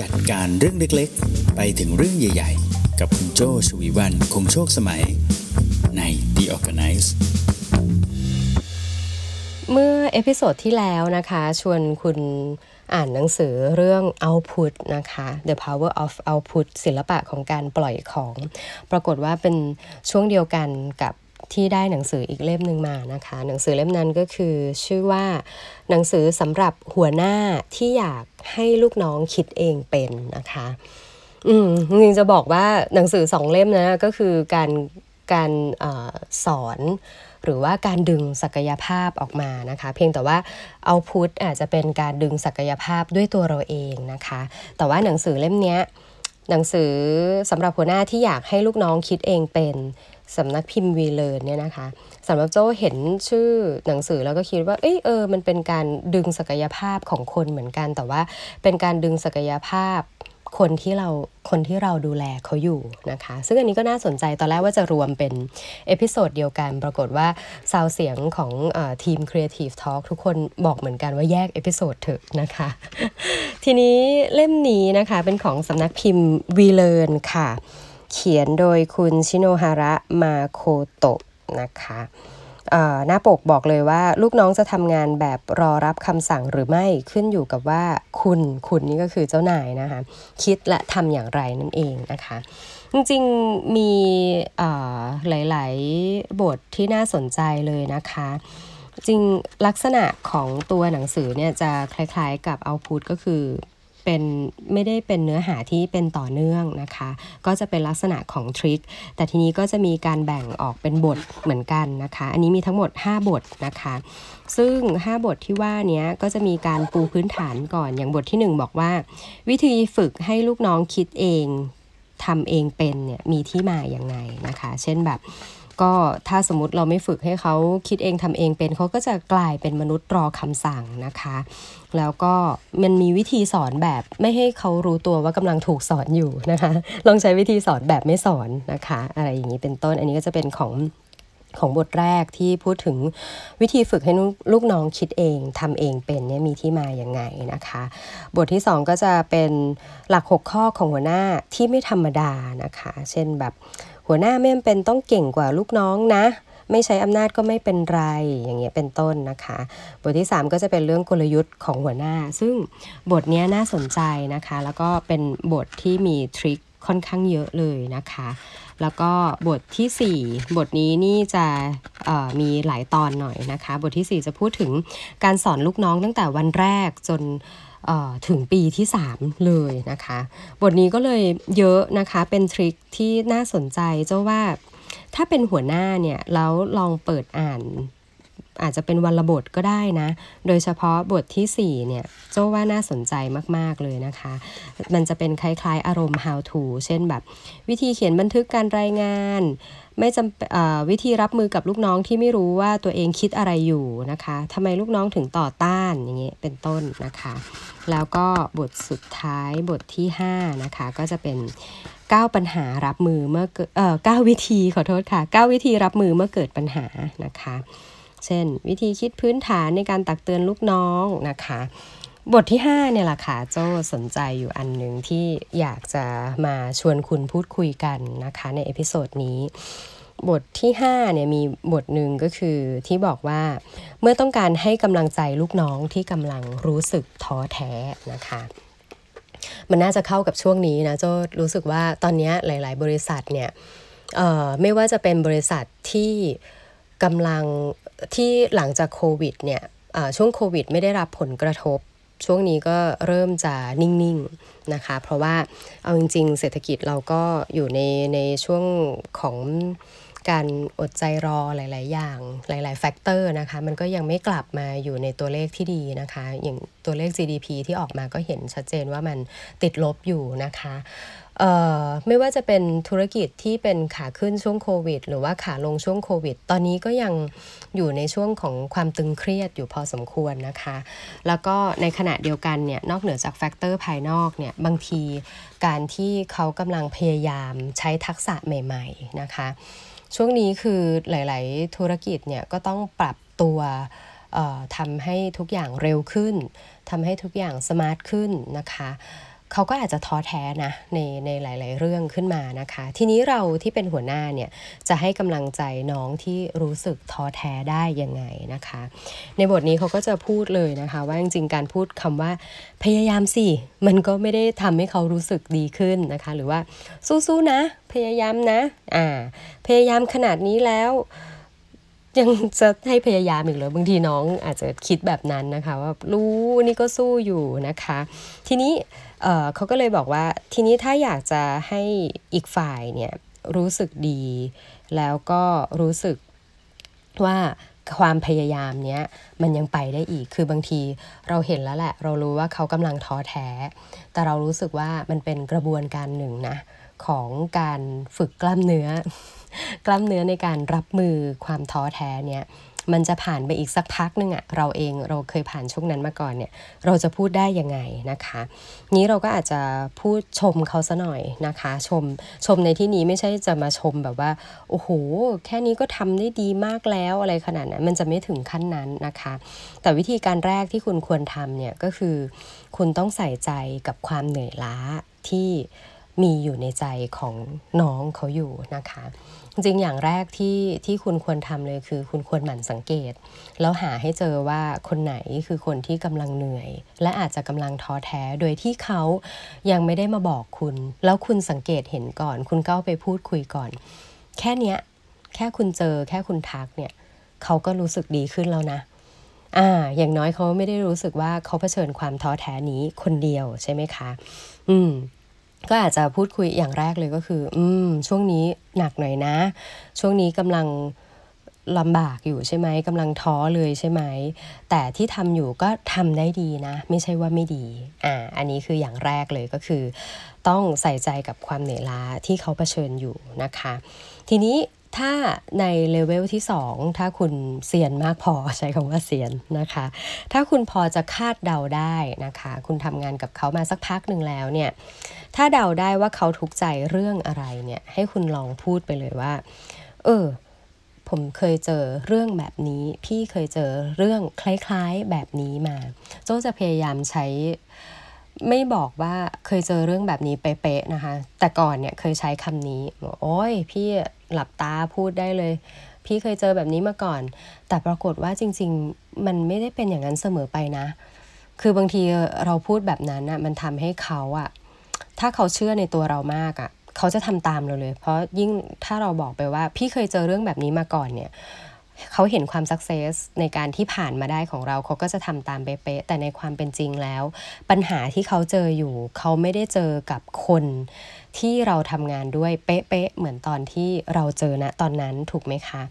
จัดการเรื่องเล็กๆ ไปถึงเรื่องใหญ่ๆ กับคุณโจชวีวันคงโชคสมัยใน The Organize เมื่อเอพิโซดที่แล้วนะคะ ชวนคุณอ่านหนังสือเรื่อง output นะคะ The Power of Output ศิลปะของการปล่อยของ ปรากฏว่าเป็นช่วงเดียวกันกับ ที่ได้หนังสืออีกเล่มหนึ่งมานะคะ หนังสือเล่มนั้นก็คือชื่อว่า หนังสือสำหรับหัวหน้าที่อยากให้ลูกน้องคิดเองเป็นนะคะ อืมจริงจะบอกว่าหนังสือสองเล่มนะก็คือการการอสอนหรือว่าการดึงศักยภาพออกมานะคะ เพียงแต่ว่าเอาพุทอาจจะเป็นการดึงศักยภาพด้วยตัวเราเองนะคะ แต่ว่าหนังสือเล่มนี้หนังสือสำหรับหัวหน้าที่อยากให้ลูกน้องคิดเองเป็น สำนักพิมพ์วีเลอร์เนี่ยนะคะสำหรับโจ้เห็นชื่อหนังสือแล้วก็คิดว่าเออเออมันเป็นการดึงศักยภาพของคนเหมือนกัน แต่ว่าเป็นการดึงศักยภาพคนที่เราคนที่เราดูแลเขาอยู่นะคะ ซึ่งอันนี้ก็น่าสนใจตอนแรกว่าจะรวมเป็น episode เดียวกัน ปรากฏว่าซาวเสียงของอทีม Creative Talk ทุกคนบอกเหมือนกันว่าแยก episode เถอะนะคะ ทีนี้เล่มนี้นะคะเป็นของสำนักพิมพ์วีเลิร์นค่ะ เขียนโดยคุณชิโนฮาระมาโคโตะนะคะหน้าปกบอกเลยว่า ลูกน้องจะทำงานแบบรอรับคำสั่งหรือไม่ขึ้นอยู่กับว่าคุณคุณนี่ก็คือเจ้านายนะคะคิดและทำอย่างไรนั่นเองนะคะ จริงๆมีหลาย ๆ บทที่น่าสนใจเลยนะคะ จริงลักษณะของตัวหนังสือเนี่ยจะคล้าย ๆ กับเอาพุทก็คือ เป็นไม่ได้เป็นเนื้อหาที่เป็นต่อเนื่องนะคะ ก็จะเป็นลักษณะของทริคแต่ทีนี้ก็จะมีการแบ่งออกเป็นบทเหมือนกันนะคะ อันนี้มีทั้งหมด 5 บทนะคะ ซึ่ง 5 บทที่ว่านี้ก็จะมีการปูพื้นฐานก่อนอย่างบทที่ 1 บอกว่า วิธีฝึกให้ลูกน้องคิดเองทำเองเป็นเนี่ยมีที่มาอย่างไงนะคะ เช่นแบบ ก็ถ้าสมมติเราไม่ฝึกให้เขาคิดเองทำเองเป็นเขาก็จะกลายเป็นมนุษย์รอคำสั่งนะคะ แล้วก็มันมีวิธีสอนแบบไม่ให้เขารู้ตัวว่ากำลังถูกสอนอยู่นะคะ ลองใช้วิธีสอนแบบไม่สอนนะคะ อะไรอย่างนี้เป็นต้นอันนี้ก็จะเป็นของของบทแรกที่พูดถึงวิธีฝึกให้ลูกน้องคิดเองทำเองเป็นเนี่ยมีที่มาอย่างไงนะคะ บทที่ 2 ก็จะเป็นหลัก 6 ข้อของหัวหน้าที่ไม่ธรรมดานะคะ เช่นแบบ หัวหน้าไม่จำเป็นต้องเก่งกว่าลูกน้องนะ ไม่ใช้อำนาจก็ไม่เป็นไรอย่างเงี้ยเป็นต้นนะคะ บทที่ 3 ก็จะเป็นเรื่องกลยุทธ์ของหัวหน้า ซึ่งบทนี้น่าสนใจนะคะ แล้วก็เป็นบทที่มีทริคค่อนข้างเยอะเลยนะคะ แล้วก็บทที่ 4 บทนี้นี่จะมีหลายตอนหน่อยนะคะ บทที่ 4 จะพูดถึงการสอนลูกน้องตั้งแต่วันแรกจน ถึงปีที่ 3 เลยนะคะ บทนี้ก็เลยเยอะนะคะเป็นทริคที่น่าสนใจเจ้าว่าถ้าเป็นหัวหน้าเนี่ยแล้วลองเปิดอ่าน อาจจะเป็นวันละบทก็ได้นะ โดยเฉพาะบทที่ 4 เนี่ยเจ้ว่าน่าสนใจมาก ๆ เลยนะคะ มันจะเป็นคล้าย ๆ อารมณ์ how to เช่นแบบ วิธีเขียนบันทึกการรายงาน ไม่จำวิธีรับมือกับลูกน้องที่ไม่รู้ว่าตัวเองคิดอะไรอยู่นะคะทำไมลูกน้องถึงต่อต้านอย่างเงี้ยเป็นต้นนะคะ แล้วก็บทสุดท้ายบทที่ 5 นะคะ ก็จะเป็น9 ปัญหารับมือเมื่อเอ่อ9วิธีขอโทษค่ะ 9 วิธีรับมือเมื่อเกิดปัญหานะคะ เช่น วิธีคิดพื้นฐานในการตักเตือนลูกน้องนะคะ บทที่ 5 เนี่ยแหละค่ะโจสนใจอยู่อันหนึ่งที่อยากจะมาชวนคุณพูดคุยกันนะคะใน episode นี้บทที่5เนี่ยมีบทหนึ่งก็คือที่บอกว่าเมื่อต้องการให้กำลังใจลูกน้องที่กำลังรู้สึกท้อแท้นะคะ มันน่าจะเข้ากับช่วงนี้นะโจรู้สึกว่าตอนนี้หลาย ๆ บริษัทเนี่ยไม่ว่าจะเป็นบริษัทที่ กำลังที่หลังจากโควิดเนี่ยช่วงโควิดไม่ได้รับผลกระทบ ช่วงนี้ก็เริ่มจะนิ่งๆนะคะ เพราะว่าเอาจริง ๆ เศรษฐกิจเราก็อยู่ในในช่วงของ การอดใจรอหลาย ๆ อย่างหลาย ๆ factor นะคะ มันก็ยังไม่กลับมาอยู่ในตัวเลขที่ดีนะคะ อย่างตัวเลข GDP ที่ออกมาก็เห็นชัดเจนว่ามันติดลบอยู่นะคะไม่ว่าจะเป็นธุรกิจที่เป็นขาขึ้นช่วงโควิด หรือว่าขาลงช่วงโควิด ตอนนี้ก็ยังอยู่ในช่วงของความตึงเครียดอยู่พอสมควรนะคะ แล้วก็ในขณะเดียวกันเนี่ยนอกเหนือจากแฟกเตอร์ภายนอกเนี่ยบางทีการที่เขากำลังพยายามใช้ทักษะใหม่ ๆ นะคะ ช่วงนี้คือหลาย ๆ ธุรกิจเนี่ยก็ต้องปรับตัวทำให้ทุกอย่างเร็วขึ้นทำให้ทุกอย่างสมาร์ทขึ้นนะคะ เขาก็อาจจะท้อแท้นะในในหลาย ๆ เรื่องขึ้นมานะคะ ทีนี้เราที่เป็นหัวหน้าเนี่ยจะให้กำลังใจน้องที่รู้สึกท้อแท้ได้ยังไงนะคะ ในบทนี้เขาก็จะพูดเลยนะคะ ว่าจริง ๆ การพูดคำว่าพยายามสิมันก็ไม่ได้ทำให้เขารู้สึกดีขึ้นนะคะ หรือว่าสู้ ๆ นะ พยายามนะอ่าพยายามขนาดนี้แล้ว ยังจะให้พยายามอีกเหรอบางทีน้องอาจจะคิดแบบนั้นนะคะ ว่ารู้นี่ก็สู้อยู่นะคะ ทีนี้เเขาก็เลยบอกว่าทีนี้ถ้าอยากจะให้อีกฝ่ายเนี่ยรู้สึกดี แล้วก็รู้สึกว่าความพยายามเนี้ยมันยังไปได้อีก คือบางทีเราเห็นแล้วแหละ เรารู้ว่าเขากำลังท้อแท้ แต่เรารู้สึกว่ามันเป็นกระบวนการหนึ่งนะ ของการฝึกกล้ามเนื้อ กล้ามเนื้อในการรับมือความท้อแท้เนี่ยมันจะผ่านไปอีกสักพักนึงอะเราเองเราเคยผ่านช่วงนั้นมาก่อนเนี่ยเราจะพูดได้ยังไงนะคะ นี้เราก็อาจจะพูดชมเขาซะหน่อยนะคะ ชมชมในที่นี้ไม่ใช่จะมาชมแบบว่าโอ้โหแค่นี้ก็ทำได้ดีมากแล้วอะไรขนาดนั้นมันจะไม่ถึงขั้นนั้นนะคะ แต่วิธีการแรกที่คุณควรทำเนี่ยก็คือ คุณต้องใส่ใจกับความเหนื่อยล้าที่ มีอยู่ในใจของน้องเขาอยู่นะคะ จริงอย่างแรกที่ที่คุณควรทำเลยคือคุณควรหมั่นสังเกต แล้วหาให้เจอว่าคนไหนคือคนที่กำลังเหนื่อย และอาจจะกำลังท้อแท้โดยที่เขายังไม่ได้มาบอกคุณ แล้วคุณสังเกตเห็นก่อน คุณก็ไปพูดคุยก่อน แค่เนี้ยแค่คุณเจอแค่คุณทักเนี่ยเขาก็รู้สึกดีขึ้นแล้วนะอ่าอย่างน้อยเขาไม่ได้รู้สึกว่าเขาเผชิญความท้อแท้นี้คนเดียวใช่ไหมคะ อืม ก็อาจจะพูดคุยอย่างแรกเลยก็คือ อืม ช่วงนี้หนักหน่อยนะ ช่วงนี้กำลังลำบากอยู่ใช่ไหมกำลังท้อเลยใช่ไหม แต่ที่ทำอยู่ก็ทำได้ดีนะ ไม่ใช่ว่าไม่ดี อ่า อันนี้คืออย่างแรกเลยก็คือ ต้องใส่ใจกับความเหนื่อยล้าที่เขาเผชิญอยู่นะคะ ทีนี้ ถ้าในเลเวลที่ 2 ถ้าคุณเซียนมากพอใช้คำว่าเซียนนะคะ ถ้าคุณพอจะคาดเดาได้นะคะ คุณทำงานกับเขามาสักพักหนึ่งแล้วเนี่ยถ้าเดาได้ว่าเขาทุกข์ใจเรื่องอะไรเนี่ยให้คุณลองพูดไปเลยว่า เออ ผมเคยเจอเรื่องแบบนี้ พี่เคยเจอเรื่องคล้ายๆแบบนี้มา โจ้จะพยายามใช้ไม่บอกว่าเคยเจอเรื่องแบบนี้เป๊ะๆนะคะ แต่ก่อนเนี่ยเคยใช้คำนี้โอ้ยพี่ หลับตาพูดได้เลย พี่เคยเจอแบบนี้มาก่อน แต่ปรากฏว่าจริง ๆ มันไม่ได้เป็นอย่างนั้นเสมอไปนะ คือบางทีเราพูดแบบนั้นอะมันทำให้เขาอะถ้าเขาเชื่อในตัวเรามากอะเขาจะทำตามเราเลย เพราะยิ่งถ้าเราบอกไปว่า พี่เคยเจอเรื่องแบบนี้มาก่อนเนี่ย เขาเห็นความสักเซสในการที่ผ่านมาได้ของเราเขาก็จะทำตามเป๊ะแต่ในความเป็นจริงแล้ว ปัญหาที่เขาเจออยู่ เขาไม่ได้เจอกับคนที่เราทำงานด้วยเป๊ะๆเหมือนตอนที่เราเจอณตอนนั้นถูกไหมคะ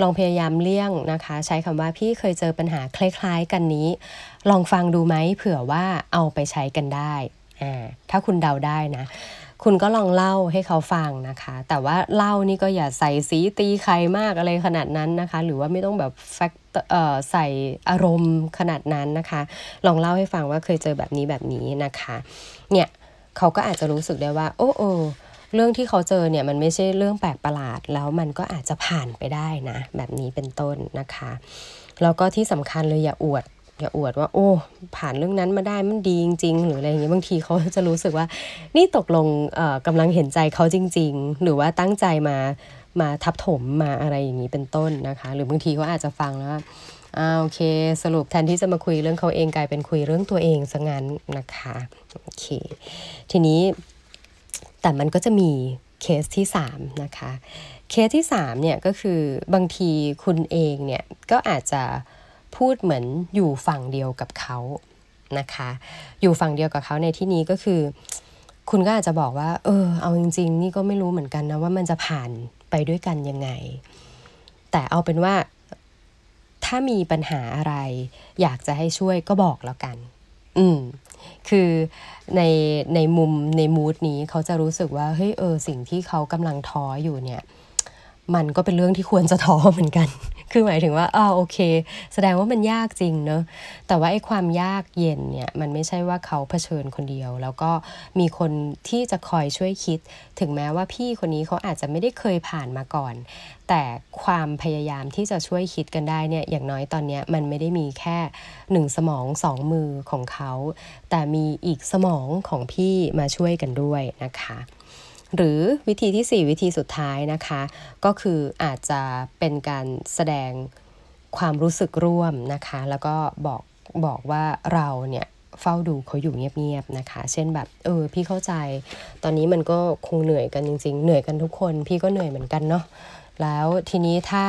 ลองพยายามเลี่ยงนะคะ ใช้คำว่าพี่เคยเจอปัญหาคล้ายๆ กันนี้ ลองฟังดูไหมเผื่อว่าเอาไปใช้กันได้อ่าถ้าคุณเดาได้นะ คุณก็ลองเล่าให้เขาฟังนะคะ แต่ว่าเล่านี่ก็อย่าใส่สีตีใครมากอะไรขนาดนั้นนะคะ หรือว่าไม่ต้องแบบแฟกใส่อารมณ์ขนาดนั้นนะคะ ลองเล่าให้ฟังว่าเคยเจอแบบนี้แบบนี้นะคะ เนี่ยเขาก็อาจจะรู้สึกได้ว่า โอ้โอเรื่องที่เขาเจอเนี่ยมันไม่ใช่เรื่องแปลกประหลาด แล้วมันก็อาจจะผ่านไปได้นะ แบบนี้เป็นต้นนะคะ แล้วก็ที่สำคัญเลยอย่าอวด อย่าอวดว่า โอ้ ผ่านเรื่องนั้นมาได้มันดีจริง ๆ หรืออะไรอย่างเงี้ยบางทีเขาจะรู้สึกว่า นี่ตกลงกำลังเห็นใจเขาจริง ๆ หรือว่าตั้งใจมามาทับถมมาอะไรอย่างนี้เป็นต้นนะคะ หรือบางทีเขาอาจจะฟังแล้วอ่าโอเค สรุปแทนที่จะมาคุยเรื่องเขาเองกลายเป็นคุยเรื่องตัวเองซะงั้นนะคะโอเค ทีนี้แต่มันก็จะมีเคสที่3นะคะเคสที่3เนี่ยก็คือบางทีคุณเองเนี่ยก็อาจจะ พูดเหมือนอยู่ฝั่งเดียวกับเขานะคะ อยู่ฝั่งเดียวกับเขาในที่นี้ก็คือ คุณก็อาจจะบอกว่า เออ เอาจริง ๆ นี่ก็ไม่รู้เหมือนกันนะว่ามันจะผ่านไปด้วยกันยังไง แต่เอาเป็นว่าถ้ามีปัญหาอะไร อยากจะให้ช่วยก็บอกแล้วกัน อืม คือในในมุมในมูดนี้เขาจะรู้สึกว่าเฮ้ยเออสิ่งที่เขากำลังท้ออยู่เนี่ย มันก็เป็นเรื่องที่ควรจะท้อเหมือนกัน คือหมายถึงว่าอ๋อโอเค แสดงว่ามันยากจริงเนอะแต่ว่าไอ้ความยากเย็นเนี่ยมันไม่ใช่ว่าเขาเผชิญคนเดียว แล้วก็มีคนที่จะคอยช่วยคิด ถึงแม้ว่าพี่คนนี้เขาอาจจะไม่ได้เคยผ่านมาก่อน แต่ความพยายามที่จะช่วยคิดกันได้เนี่ยอย่างน้อยตอนนี้มันไม่ได้มีแค่หนึ่งสมองสองมือของเขา แต่มีอีกสมองของพี่มาช่วยกันด้วยนะคะ หรือวิธีที่ 4 วิธีสุดท้ายนะคะ ก็คืออาจจะเป็นการแสดงความรู้สึกร่วมนะคะ แล้วก็บอกบอกว่าเราเนี่ยเฝ้าดูเขาอยู่เงียบๆนะคะ เช่นแบบเออพี่เข้าใจ ตอนนี้มันก็คงเหนื่อยกันจริง ๆ เหนื่อยกันทุกคน พี่ก็เหนื่อยเหมือนกันเนาะแล้วทีนี้ถ้า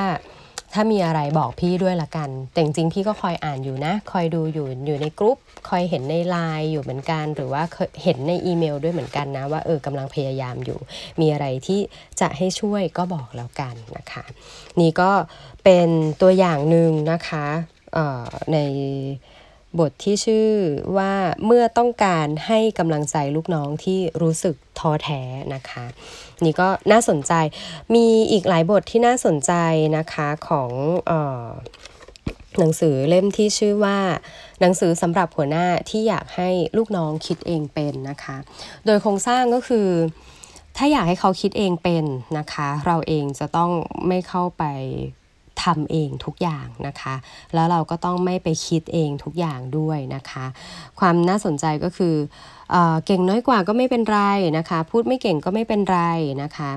ถ้ามีอะไรบอกพี่ด้วยละกัน แต่จริงๆพี่ก็คอยอ่านอยู่นะ คอยดูอยู่อยู่ในกรุ๊ปคอยเห็นในไลน์อยู่เหมือนกัน หรือว่าเห็นในอีเมลด้วยเหมือนกันนะ ว่าเออกำลังพยายามอยู่ มีอะไรที่จะให้ช่วยก็บอกแล้วกันนะคะ นี่ก็เป็นตัวอย่างหนึ่งนะคะใน บทที่ชื่อว่าเมื่อต้องการให้กำลังใจลูกน้องที่รู้สึกท้อแท้นะคะ นี่ก็น่าสนใจมีอีกหลายบทที่น่าสนใจนะคะของออหนังสือเล่มที่ชื่อว่า หนังสือสำหรับหัวหน้าที่อยากให้ลูกน้องคิดเองเป็นนะคะ โดยโครงสร้างก็คือ ถ้าอยากให้เขาคิดเองเป็นนะคะ เราเองจะต้องไม่เข้าไป ทำเองทุกอย่างนะคะ แล้วเราก็ต้องไม่ไปคิดเองทุกอย่างด้วยนะคะ ความน่าสนใจก็คือเอเก่งน้อยกว่าก็ไม่เป็นไรนะคะ พูดไม่เก่งก็ไม่เป็นไรนะคะ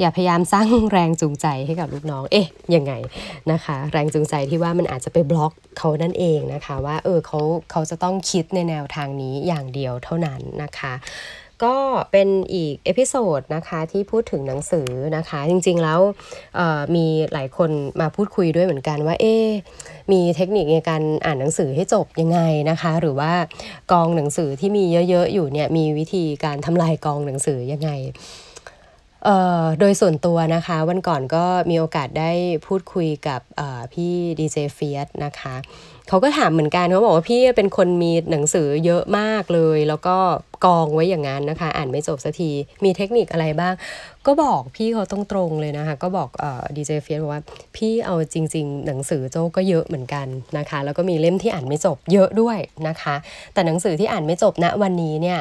อย่าพยายามสร้างแรงจูงใจให้กับลูกน้อง เอ๊ะยังไงนะคะ แรงจูงใจที่ว่ามันอาจจะไปบล็อกเขานั่นเองนะคะ ว่าเออเขาเขาจะต้องคิดในแนวทางนี้อย่างเดียวเท่านั้นนะคะ ก็เป็นอีก episode นะคะที่พูดถึงหนังสือนะคะ จริงๆแล้วมีหลายคนมาพูดคุยด้วยเหมือนกันว่าเอ๊มีเทคนิคในการอ่านหนังสือให้จบยังไงนะคะ หรือว่ากองหนังสือที่มีเยอะๆอยู่เนี่ยมีวิธีการทำลายกองหนังสือยังไง โดยส่วนตัวนะคะ วันก่อนก็มีโอกาสได้พูดคุยกับพี่ดีเจเฟียสนะคะเขาก็ถามเหมือนกันเขาบอกว่าพี่เป็นคนมีหนังสือเยอะมากเลย แล้วก็กองไว้อย่างนั้นนะคะ อ่านไม่จบสักทีมีเทคนิคอะไรบ้าง ก็บอกพี่เขาตรงๆเลยนะคะ ก็บอกดีเจเฟียสบอกว่าพี่เอาจริง ๆ หนังสือโจก็เยอะเหมือนกันนะคะ แล้วก็มีเล่มที่อ่านไม่จบเยอะด้วยนะคะ แต่หนังสือที่อ่านไม่จบณวันนี้เนี่ย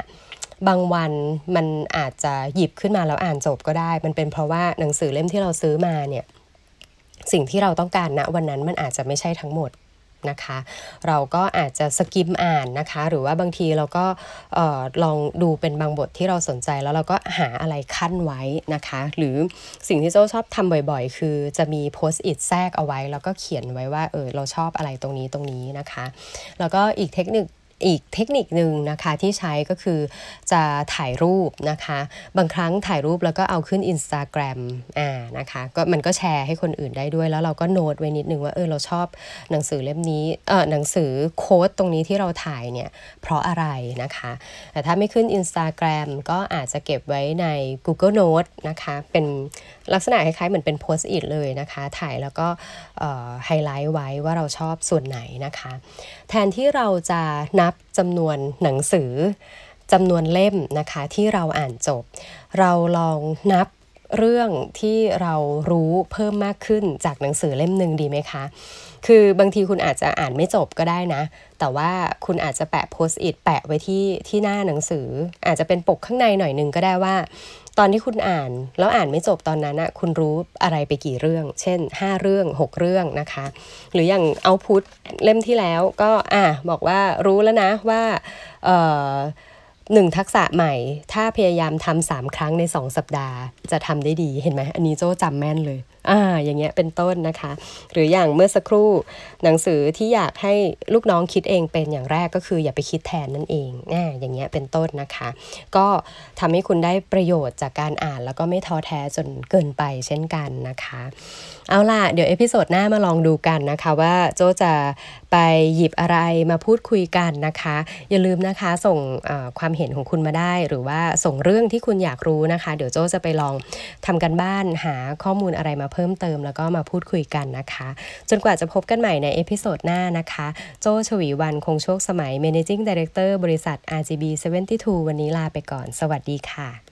บางวันมันอาจจะหยิบขึ้นมาแล้วอ่านจบก็ได้ มันเป็นเพราะว่าหนังสือเล่มที่เราซื้อมาเนี่ยสิ่งที่เราต้องการณวันนั้นมันอาจจะไม่ใช่ทั้งหมดนะคะ เราก็อาจจะสกิมอ่านนะคะ หรือว่าบางทีเราก็ลองดูเป็นบางบทที่เราสนใจแล้วเราก็หาอะไรขั้นไว้นะคะ หรือสิ่งที่โจ้ชอบทำบ่อยๆ คือจะมีโพสต์อิทแทรกเอาไว้ แล้วก็เขียนไว้ว่าเออเราชอบอะไรตรงนี้ตรงนี้นะคะ แล้วก็อีกเทคนิค อีกเทคนิคหนึ่งนะคะที่ใช้ก็คือจะถ่ายรูปนะคะ บางครั้งถ่ายรูปแล้วก็เอาขึ้น Instagram อ่านะคะก็มันก็แชร์ให้คนอื่นได้ด้วย แล้วเราก็โน้ตไว้นิดนึงว่าเออเราชอบหนังสือเล่มนี้เออหนังสือโค้ดตรงนี้ที่เราถ่ายเนี่ยเพราะอะไรนะคะแต่ถ้าไม่ขึ้น Instagram ก็อาจจะเก็บไว้ใน Google Note นะคะเป็นลักษณะคล้ายๆเหมือนเป็นโพสต์อิทเลยนะคะ ถ่ายแล้วก็ไฮไลท์ไว้ว่าเราชอบส่วนไหนนะคะ แทนที่เราจะนับจำนวนหนังสือจำนวนเล่มนะคะที่เราอ่านจบ เราลองนับเรื่องที่เรารู้เพิ่มมากขึ้นจากหนังสือเล่มหนึ่งดีไหมคะ คือบางทีคุณอาจจะอ่านไม่จบก็ได้นะ แต่ว่าคุณอาจจะแปะโพสต์อิทแปะไว้ที่ที่หน้าหนังสือ อาจจะเป็นปกข้างในหน่อยหนึ่งก็ได้ว่า ตอนที่คุณอ่าน แล้วอ่านไม่จบตอนนั้นอะคุณรู้อะไรไปกี่เรื่อง เช่น 5 เรื่อง 6 เรื่องนะคะ หรืออย่างเอาพุทเล่มที่แล้วก็อะบอกว่ารู้แล้วนะว่าเอ่อหนึ่งทักษะใหม่ ถ้าพยายามทำสามครั้งในสองสัปดาห์ จะทำได้ดีเห็นไหมอันนี้โจ้จำแม่นเลย อ่าอย่างเงี้ยเป็นต้นนะคะ หรืออย่างเมื่อสักครู่หนังสือที่อยากให้ลูกน้องคิดเองเป็นอย่างแรกก็คืออย่าไปคิดแทนนั่นเองอ่าอย่างเงี้ยเป็นต้นนะคะ ก็ทำให้คุณได้ประโยชน์จากการอ่านแล้วก็ไม่ท้อแท้จนเกินไปเช่นกันนะคะ เอาล่ะ เดี๋ยว episode หน้ามาลองดูกันนะคะว่าโจจะไปหยิบอะไรมาพูดคุยกันนะคะ อย่าลืมนะคะส่งความเห็นของคุณมาได้ หรือว่าส่งเรื่องที่คุณอยากรู้นะคะ เดี๋ยวโจจะไปลองทำการบ้านหาข้อมูลอะไรมาเพิ่มเติมแล้วก็มาพูดคุยกันนะคะ จนกว่าจะพบกันใหม่ใน episode หน้านะคะ โจชวีวันคงโชคสมัย Managing Director บริษัท RGB 72 วันนี้ลาไปก่อน สวัสดีค่ะ